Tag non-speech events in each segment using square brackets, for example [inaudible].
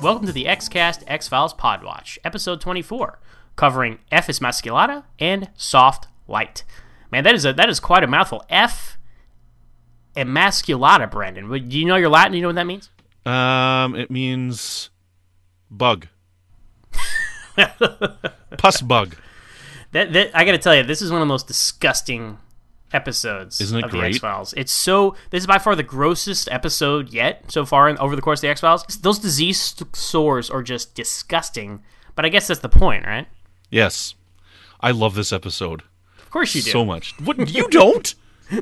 Welcome to the XCast X Files Podwatch, episode 24, covering F Emasculata and Soft Light. Man, that is a that is quite a mouthful. F Emasculata, Brandon. Do you know your Latin? Do you know what that means? Um, it means bug. [laughs] Pus bug. That, that I got to tell you, this is one of the most disgusting episodes Isn't it of the great? X Files. It's so. This is by far the grossest episode yet so far in, over the course of the X Files. Those disease sores are just disgusting. But I guess that's the point, right? Yes, I love this episode Of course you do. so much. What you don't?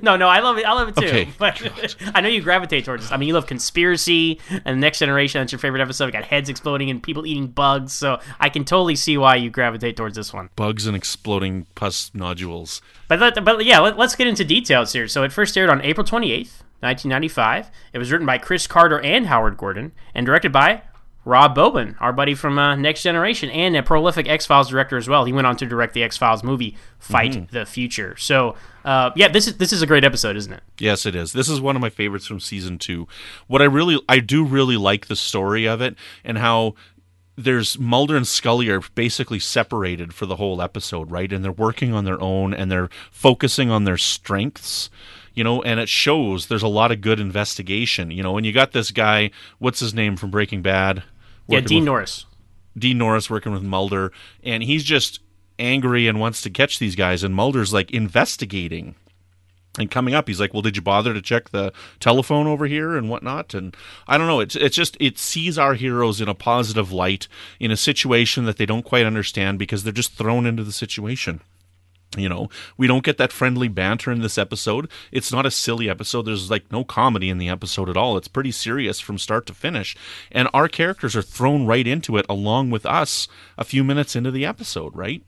No, no, I love it. I love it too. Okay. [laughs] But I know you gravitate towards this. I mean, you love conspiracy and the Next Generation. That's your favorite episode. We got heads exploding and people eating bugs. So I can totally see why you gravitate towards this one. Bugs and exploding pus nodules. But let, but yeah, let, us get into details here. So it first aired on April twenty eighth, nineteen ninety five. It was written by Chris Carter and Howard Gordon, and directed by Rob Bowman, our buddy from uh, Next Generation, and a prolific X Files director as well. He went on to direct the X Files movie Fight the Future. So uh, yeah, this is this is a great episode, isn't it? Yes, it is. This is one of my favorites from season two. What I really, I do really like the story of it and how there's Mulder and Scully are basically separated for the whole episode, right? And they're working on their own and they're focusing on their strengths, you know, and it shows there's a lot of good investigation, you know, and you got this guy, what's his name from Breaking Bad? Yeah, Dean Norris. Dean Norris working with Mulder, and he's just angry and wants to catch these guys, and Mulder's like investigating and coming up. He's like, "Well, did you bother to check the telephone over here and whatnot?" And I don't know. It's it's just it sees our heroes in a positive light in a situation that they don't quite understand because they're just thrown into the situation. You know, we don't get that friendly banter in this episode. It's not a silly episode. There's like no comedy in the episode at all. It's pretty serious from start to finish. And our characters are thrown right into it along with us a few minutes into the episode, right?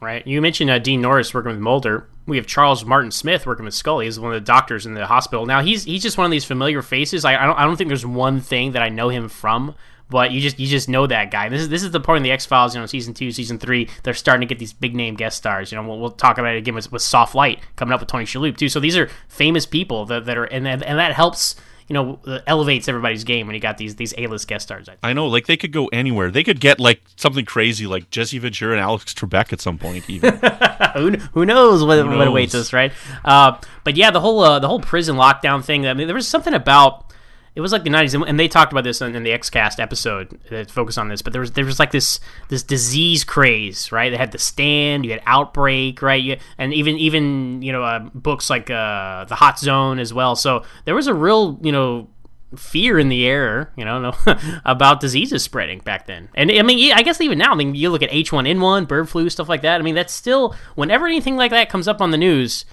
Right. You mentioned uh, Dean Norris working with Mulder. We have Charles Martin Smith working with Scully. He's one of the doctors in the hospital. Now he's he's just one of these familiar faces. I, I don't I don't think there's one thing that I know him from, but you just you just know that guy. This is this is the point in the X Files. You know, season two, season three, they're starting to get these big name guest stars. You know, we'll, we'll talk about it again with, with Soft Light coming up with Tony Shalhoub too. So these are famous people that, that are and and that helps. You know, uh, elevates everybody's game when you got these these A list guest stars. I. I know, like they could go anywhere. They could get like something crazy like Jesse Ventura and Alex Trebek at some point, even. [laughs] who, who knows what, what knows? awaits us, right? Uh, but yeah, the whole uh, the whole prison lockdown thing. I mean, there was something about it was like the nineties, and they talked about this in, the XCast episode that focused on this. But there was there was like this this disease craze, right? They had the stand, you had outbreak, right? You, and even even you know uh, books like uh, the Hot Zone as well. So there was a real you know fear in the air, you know, no, [laughs] about diseases spreading back then. And I mean, I guess even now, I mean, you look at H1N1, bird flu, stuff like that. I mean, that's still whenever anything like that comes up on the news,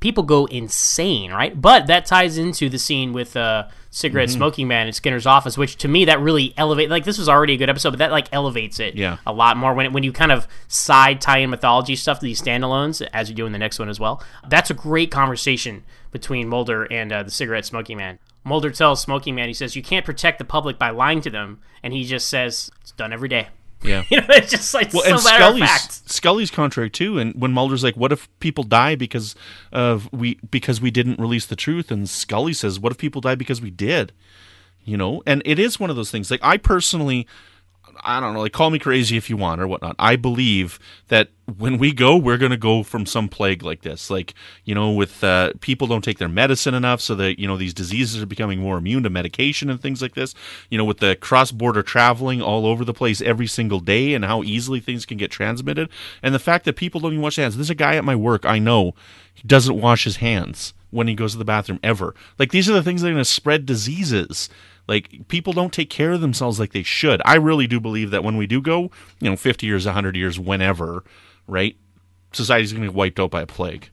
people go insane, right? But that ties into the scene with uh, cigarette Mm-hmm. smoking man in Skinner's office, which to me that really elevate. Like this was already a good episode, but that like elevates it Yeah. a lot more when it, when you kind of side tie in mythology stuff to these standalones, as you do in the next one as well. That's a great conversation between Mulder and uh, the cigarette smoking man. Mulder tells Smoking Man, he says, "You can't protect the public by lying to them," and he just says, "It's done every day." Yeah. [laughs] You know, it's just like Well, so and Scully's fact. Scully's contrary too. And when Mulder's like, "What if people die because of we because we didn't release the truth?" and Scully says, "What if people die because we did?" You know, and it is one of those things. Like I personally, I don't know, like call me crazy if you want or whatnot. I believe that when we go, we're going to go from some plague like this. Like, you know, with uh, people don't take their medicine enough, so that, you know, these diseases are becoming more immune to medication and things like this. You know, with the cross border traveling all over the place every single day and how easily things can get transmitted. And the fact that people don't even wash their hands. There's a guy at my work I know, he doesn't wash his hands when he goes to the bathroom ever. Like, these are the things that are going to spread diseases. Like people don't take care of themselves like they should. I really do believe that when we do go, you know, 50 years, 100 years, whenever, right? Society's going to get wiped out by a plague.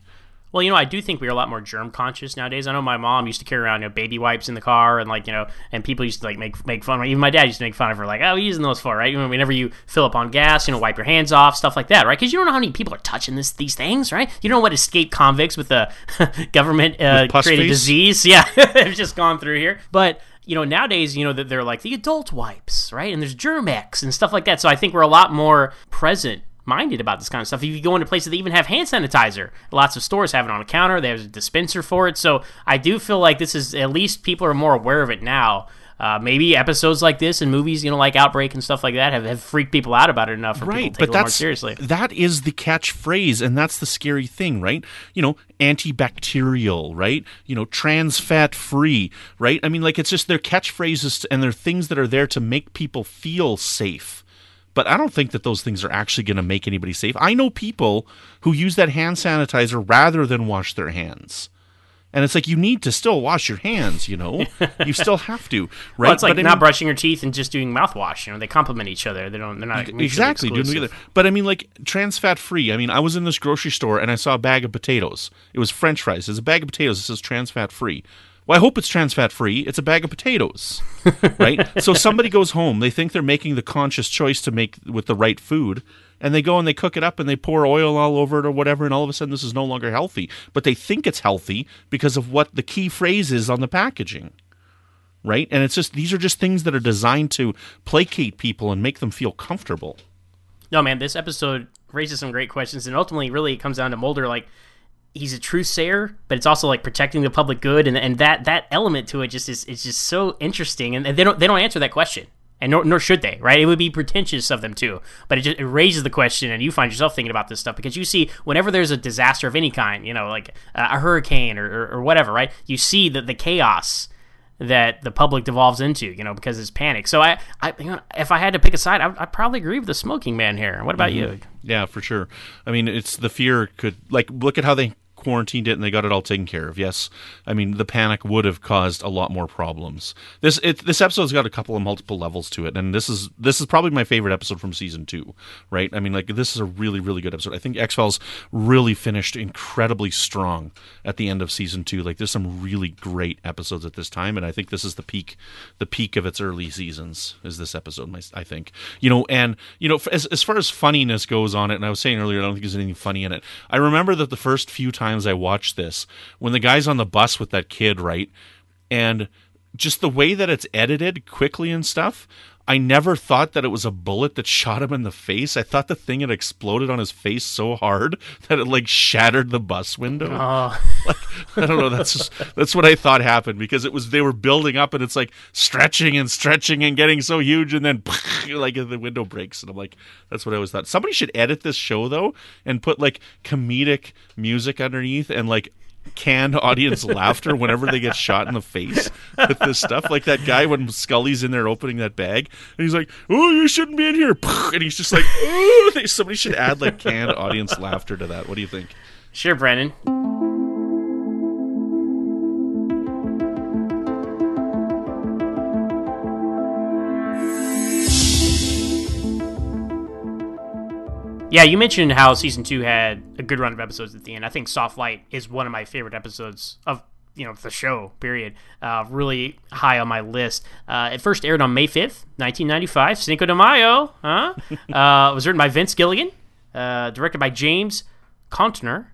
Well, you know, I do think we're a lot more germ conscious nowadays. I know my mom used to carry around you know, baby wipes in the car, and like you know, and people used to like make make fun. Of even my dad used to make fun of her, like, "Oh, he's using those for right?" You know, Whenever you fill up on gas, you know, wipe your hands off, stuff like that, right? Because you don't know how many people are touching this these things, right? You don't know what escaped convicts with the [laughs] government uh, created face? disease, [laughs] yeah, [laughs] have just gone through here. But you know, nowadays, you know, that they're like the adult wipes, right? And there's Germ-X and stuff like that. So I think we're a lot more present minded about this kind of stuff. If you go into places that even have hand sanitizer, lots of stores have it on a counter. There's a dispenser for it. So I do feel like this is at least people are more aware of it now. Uh, maybe episodes like this and movies, you know, like Outbreak and stuff like that, have, have freaked people out about it enough for right, people to take but it more seriously. That is the catchphrase, and that's the scary thing, right? You know, antibacterial, right? You know, trans fat free, right? I mean, like it's just their catchphrases and they're things that are there to make people feel safe but I don't think that those things are actually going to make anybody safe. I know people who use that hand sanitizer rather than wash their hands. And it's like you need to still wash your hands, you know. you [laughs] still have to, right? Well, it's like but not I mean, brushing your teeth and just doing mouthwash. You know, they complement each other. They don't. They're not exactly doing together. But I mean, like trans fat free. I mean, I was in this grocery store and I saw a bag of potatoes. It was French fries. It's a bag of potatoes. It says trans fat free. Well, I hope it's trans fat free. It's a bag of potatoes, [laughs] right? so somebody goes home. They think they're making the conscious choice to make with the right food, and they go and they cook it up and they pour oil all over it or whatever, and all of a sudden this is no longer healthy. But they think it's healthy because of what the key phrase is on the packaging, right? And it's just these are just things that are designed to placate people and make them feel comfortable. No, man, this episode raises some great questions, and ultimately, really, it comes down to Mulder like he's a truth sayer, but it's also like protecting the public good, and and that that element to it just is is just so interesting, and, they don't they don't answer that question, and nor, nor should they, right? It would be pretentious of them too, but it just it raises the question, and you find yourself thinking about this stuff because you see whenever there's a disaster of any kind, you know, like a hurricane or, or, or whatever, right? You see the the chaos that the public devolves into, you know, because it's panic. So I, I you know, if I had to pick a side, I, would probably agree with the smoking man here. What about mm-hmm. you? Yeah, for sure. I mean, it's the fear could like look at how they quarantined it and they got it all taken care of. Yes, I mean the panic would have caused a lot more problems. This it, this episode's got a couple of multiple levels to it, and this is this is probably my favorite episode from season two. Right? I mean, like this is a really really good episode. I think X Files really finished incredibly strong at the end of season two. Like there's some really great episodes at this time, and I think this is the peak the peak of its early seasons. Is this episode? I think you know, and you know, as as far as funniness goes on it, and I was saying earlier, I don't think there's anything funny in it. I remember that the first few times times I watched this when the guy's on the bus with that kid, right? And just the way that it's edited quickly and stuff, I never thought that it was a bullet that shot him in the face. I thought the thing had exploded on his face so hard [laughs] that it like shattered the bus window. Oh. [laughs] Like, I don't know. That's just, that's what I thought happened because it was they were building up and it's like stretching and stretching and getting so huge and then [laughs] like the window breaks and I'm like that's what I always thought. Somebody should edit this show though and put like comedic music underneath and like canned audience laughter whenever they get shot in the face with this stuff. Like that guy when Scully's in there opening that bag, and he's like, "Oh, you shouldn't be in here," [laughs] and he's just like, "Oh." [laughs] Somebody should add like canned audience laughter to that. What do you think? Sure, Brandon. Yeah, you mentioned how season two had a good run of episodes at the end. I think Soft Light is one of my favorite episodes of you know the show. Period. Uh, really high on my list. Uh, it first aired on May fifth, nineteen ninety five. Cinco de Mayo. Huh? [laughs] uh, it was written by Vince Gilligan, uh, directed by James Contner,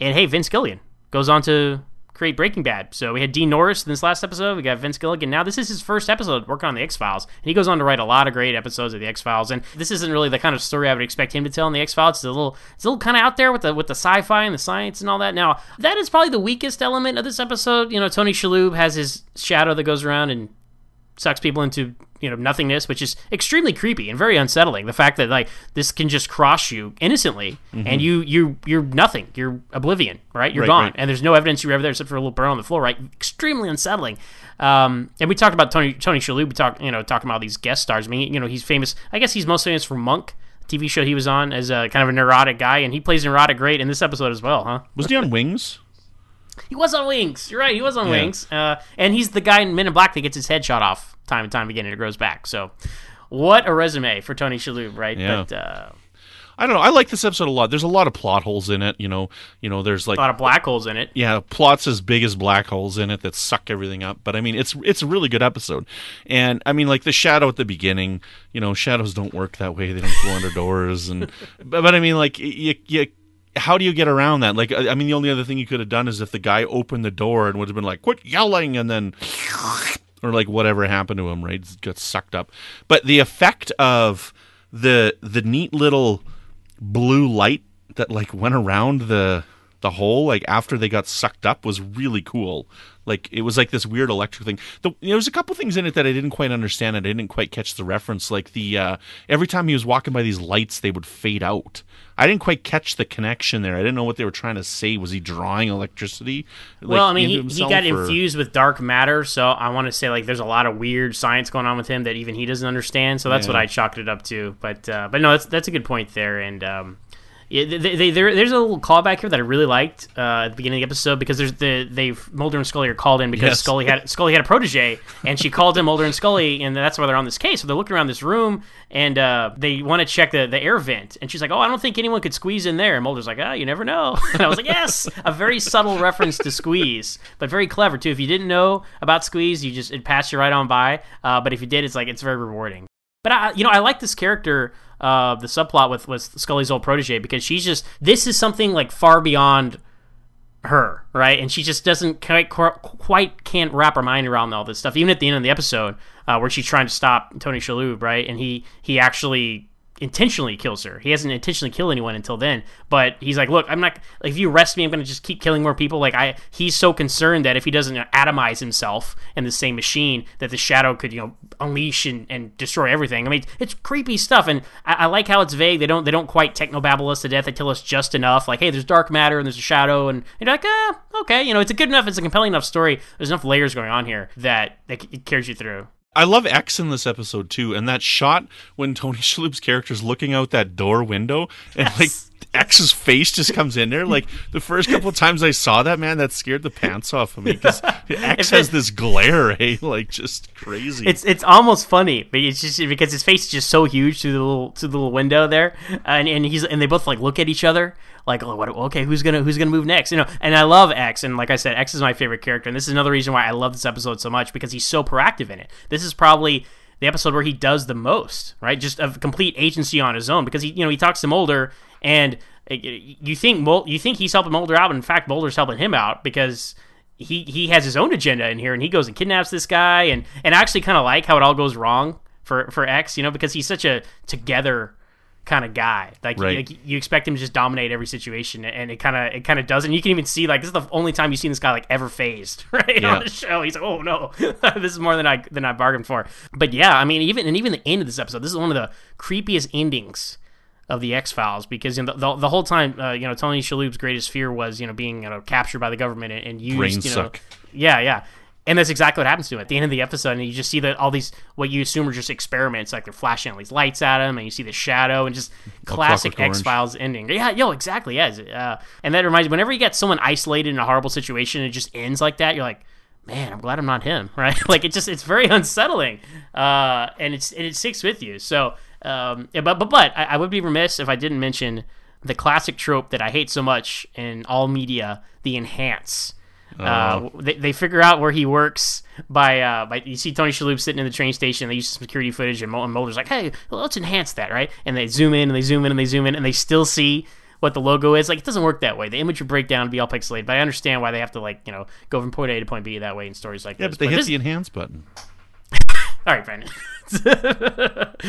and hey, Vince Gilligan goes on to create Breaking Bad. So we had Dean Norris in this last episode. We got Vince Gilligan. Now this is his first episode working on the X Files, and he goes on to write a lot of great episodes of the X Files. And this isn't really the kind of story I would expect him to tell in the X Files. It's a little, it's a little kind of out there with the with the sci-fi and the science and all that. Now that is probably the weakest element of this episode. You know, Tony Shalhoub has his shadow that goes around and sucks people into you know nothingness, which is extremely creepy and very unsettling. The fact that like this can just cross you innocently, mm-hmm. and you you you're nothing, you're oblivion, right? You're right, gone, right. and there's no evidence you were ever there except for a little burn on the floor, right? Extremely unsettling. Um, and we talked about Tony Tony Shalhoub. We talked you know talking about these guest stars. I mean, you know, he's famous. I guess he's most famous for Monk. TV show he was on as a kind of a neurotic guy, and he plays neurotic great in this episode as well, huh? Was he on Wings? He was on Wings. You're right. He was on Yeah. Wings. Uh, and he's the guy in Men in Black that gets his head shot off time and time again, and it grows back. So, what a resume for Tony Shalhoub, right? Yeah. But uh, I don't know. I like this episode a lot. There's a lot of plot holes in it. You know, you know. There's like a lot of black holes in it. yeah, plots as big as black holes in it that suck everything up. But I mean, it's it's a really good episode. And I mean, like the shadow at the beginning. You know, shadows don't work that way. They don't go under doors. And [laughs] but, but I mean, like you, you how do you get around that? Like, I mean, the only other thing you could have done is if the guy opened the door and would have been like, "Quit yelling," and then, or like whatever happened to him, right? Got sucked up. But the effect of the the neat little blue light that like went around the the hole like after they got sucked up was really cool. Like it was like this weird electric thing. The, there was a couple things in it that I didn't quite understand and I didn't quite catch the reference. Like the uh, every time he was walking by these lights, they would fade out. I didn't quite catch the connection there. I didn't know what they were trying to say. Was he drawing electricity? like, well, I mean, he, he got or- infused with dark matter, so I want to say like there's a lot of weird science going on with him that even he doesn't understand. So that's what I chalked it up to. But uh, but no, that's that's a good point there. And um, yeah, they, they, there, there's a little callback here that I really liked uh, at the beginning of the episode because there's the they Mulder and Scully are called in because Yes. Scully had [laughs] Scully had a protege and she called him Mulder and Scully and that's why they're on this case. So they're looking around this room and uh, they want to check the, the air vent and she's like, "Oh, I don't think anyone could squeeze in there." And Mulder's like, "Ah, you never know." [laughs] And I was like, "Yes, a very subtle reference to squeeze, but very clever too. If you didn't know about squeeze, you just it passed you right on by. Uh, but if you did, it's like it's very rewarding." But I, you know, I like this character, uh, the subplot with with Scully's old protege because she's just this is something like far beyond her, right? And she just doesn't quite quite can't wrap her mind around all this stuff. Even at the end of the episode, uh, where she's trying to stop Tony Shalhoub, right? And he he actually intentionally kills her. He hasn't intentionally killed anyone until then, but he's like, "Look, I'm not. If you arrest me, I'm going to just keep killing more people." Like, I he's so concerned that if he doesn't atomize himself in the same machine, that the shadow could you know unleash and, and destroy everything. I mean, it's creepy stuff, and I, I like how it's vague. They don't they don't quite technobabble us to death. They tell us just enough, like, "Hey, there's dark matter and there's a shadow," and, and you're like, "Ah, okay." You know, it's a good enough, it's a compelling enough story. There's enough layers going on here that that it carries you through. I love X in this episode too, and that shot when Tony [laughs] Shalhoub's is looking out that door window, and like X's face just comes in there. Like the first couple of times I saw that, man, that scared the pants off of me because [laughs] X has this glare, hey, eh? [laughs] like just crazy. It's it's almost funny, but it's just because his face is just so huge through the little through the little window there, and and he's and they both like look at each other like, oh, what? Okay, who's gonna who's gonna move next? You know, and I love X, and like I said, X is my favorite character, and this is another reason why I love this episode so much because he's so proactive in it. This is probably the episode where he does the most, right? Just of complete agency on his own because he you know he talks to Mulder and uh, you think Mul- you think he's helping Mulder out, but in fact Mulder's helping him out because he he has his own agenda in here, and he goes and kidnaps this guy, and and I actually kind of like how it all goes wrong for for X, you know, because he's such a together kind of guy. Like, Right. like, you expect him to just dominate every situation, and it kind of it kind of doesn't. You can even see like this is the only time you've seen this guy like ever phased, [laughs] right Yeah. on the show. He's like, oh no, [laughs] this is more than I than I bargained for. But yeah, I mean, even and even the end of this episode, this is one of the creepiest endings of the X Files because you know, the, the the whole time, uh, you know, Tony Shalhoub's greatest fear was you know being you know captured by the government and, and used. Brain you know, suck. Yeah, yeah. And that's exactly what happens to him at the end of the episode. And you just see that all these what you assume are just experiments, like they're flashing all these lights at him, and you see the shadow, and just classic X Files ending. Yeah, yo, exactly. Yeah, uh, and that reminds me. Whenever you get someone isolated in a horrible situation, and it just ends like that. You're like, man, I'm glad I'm not him, [laughs] right? like it just it's very [laughs] unsettling, uh, and it's and it sticks with you. So, um, yeah, but but but I, I would be remiss if I didn't mention the classic trope that I hate so much in all media: the enhance. Uh, they, they figure out where he works by uh, by you see Tony Shalhoub sitting in the train station. They use some security footage, and Mul- Mulder's like, "Hey, well, let's enhance that, right?" And they zoom in and they zoom in and they zoom in, and they still see what the logo is. Like it doesn't work that way. The image would break down and be all pixelated. But I understand why they have to like you know go from point A to point B that way in stories like yeah, this. but they hit this- the enhance button. All right, Brandon. [laughs]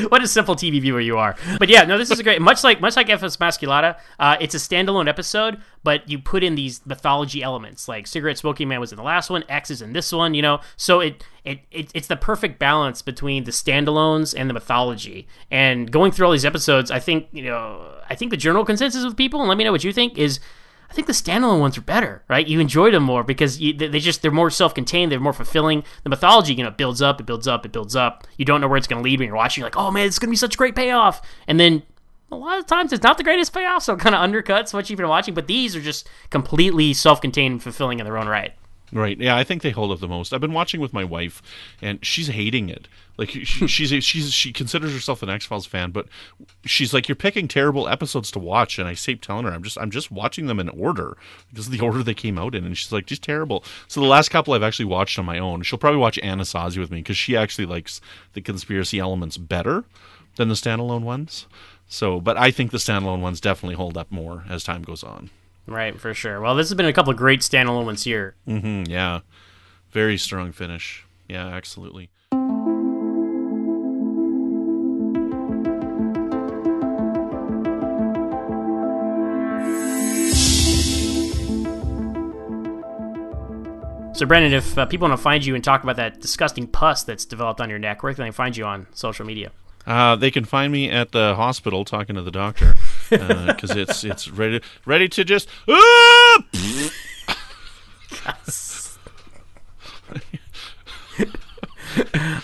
what a simple TV viewer you are. But yeah, no, this is a great. Much like much like F Emasculata, uh, it's a standalone episode, but you put in these mythology elements. Like Cigarette Smoking Man was in the last one, X is in this one. You know, so it it, it it's the perfect balance between the standalones and the mythology. And going through all these episodes, I think you know, I think the general consensus with people, and let me know what you think, is I think the standalone ones are better, right? You enjoy them more because you, they just they're more self-contained, they're more fulfilling. The mythology, you know, builds up, it builds up, it builds up. You don't know where it's going to lead when you're watching. You're like, oh man, it's going to be such a great payoff, and then a lot of times it's not the greatest payoff, so it kind of undercuts what you've been watching. But these are just completely self-contained and fulfilling in their own right. Right. Yeah, I think they hold up the most. I've been watching with my wife, and she's hating it. Like she, [laughs] she's she's she considers herself an X Files fan, but she's like, "You're picking terrible episodes to watch." And I keep telling her, "I'm just I'm just watching them in order. This is the order they came out in." And she's like, "Just terrible." So the last couple I've actually watched on my own. She'll probably watch Anasazi with me because she actually likes the conspiracy elements better than the standalone ones. So, but I think the standalone ones definitely hold up more as time goes on. Right, for sure. Well, this has been a couple of great standalone ones here. Mm-hmm, yeah, very strong finish. Yeah, absolutely. So, Brandon, if uh, people want to find you and talk about that disgusting pus that's developed on your neck, where can they find you on social media? Uh, they can find me at the hospital talking to the doctor because uh, it's it's ready ready to just. Ah!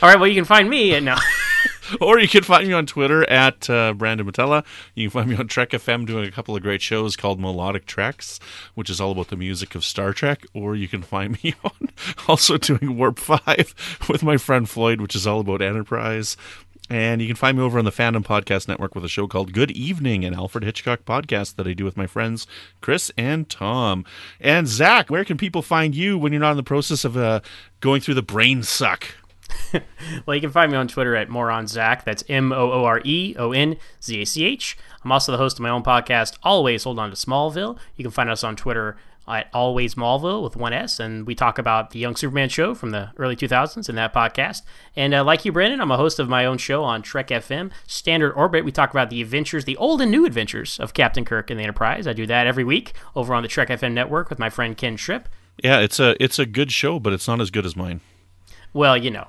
All right. Well, you can find me at now. [laughs] or you can find me on Twitter at uh, Brandon Mutala. You can find me on Trek FM doing a couple of great shows called Melodic Treks, which is all about the music of Star Trek. Or you can find me [laughs] on also doing Warp 5 with my friend Floyd, which is all about Enterprise. And you can find me over on the Fandom Podcast Network with a show called Good Evening, an Alfred Hitchcock podcast that I do with my friends Chris and Tom. And Zach, where can people find you when you're not in the process of uh, going through the brain suck? [laughs] well, you can find me on Twitter at MooreOnZach. That's M O O R E O N Z A C H. I'm also the host of my own podcast, Always Hold On to Smallville. You can find us on Twitter at Always Smallville with one S, and we talk about the Young Superman show from the early 2000s in that podcast. And uh, like you, Brandon, I'm a host of my own show on Trek FM, Standard Orbit. We talk about the adventures, the old and new adventures of Captain Kirk and the Enterprise. I do that every week over on the Trek FM network with my friend Ken Tripp. Yeah, it's a it's a good show, but it's not as good as mine. Well, you know,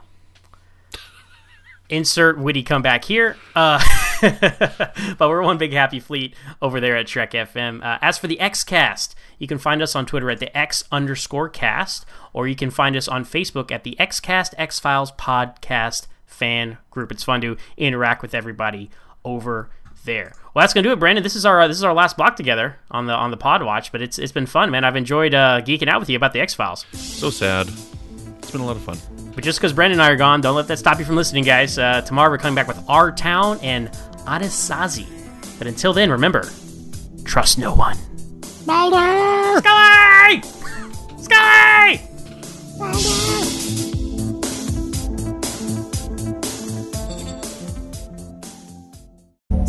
insert witty comeback here. Uh, [laughs] but we're one big happy fleet over there at Trek FM. Uh, as for the X Cast, you can find us on Twitter at the X underscore cast, or you can find us on Facebook at the XCast X Files podcast fan group. It's fun to interact with everybody over there. Well, that's gonna do it, Brandon. This is our uh, this is our last block together on the on the Pod Watch, but it's it's been fun, man. I've enjoyed uh, geeking out with you about the X Files. So sad. It's been a lot of fun. But just because Brandon and I are gone, don't let that stop you from listening, guys. Uh, tomorrow we're coming back with Our Town and Anasazi. But until then, remember, trust no one. Mulder! Scully! Scully!